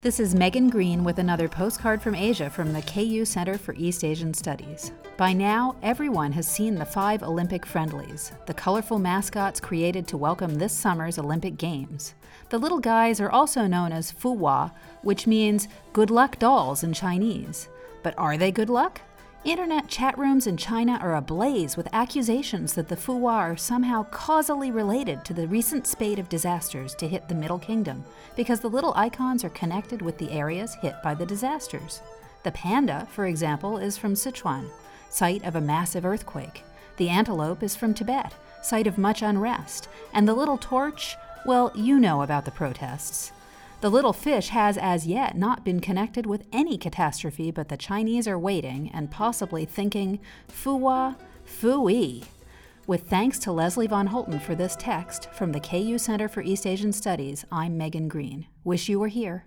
This is Megan Green with another postcard from Asia from the KU Center for East Asian Studies. By now, everyone has seen the five Olympic friendlies, the colorful mascots created to welcome this summer's Olympic Games. The little guys are also known as Fuwa, which means good luck dolls in Chinese. But are they good luck? Internet chat rooms in China are ablaze with accusations that the Fuwa are somehow causally related to the recent spate of disasters to hit the Middle Kingdom, because the little icons are connected with the areas hit by the disasters. The panda, for example, is from Sichuan, site of a massive earthquake. The antelope is from Tibet, site of much unrest. And the little torch, well, you know about the protests. The little fish has as yet not been connected with any catastrophe, but the Chinese are waiting and possibly thinking, Fuwa, Fooey. With thanks to Leslie Von Holten for this text from the KU Center for East Asian Studies, I'm Megan Green. Wish you were here.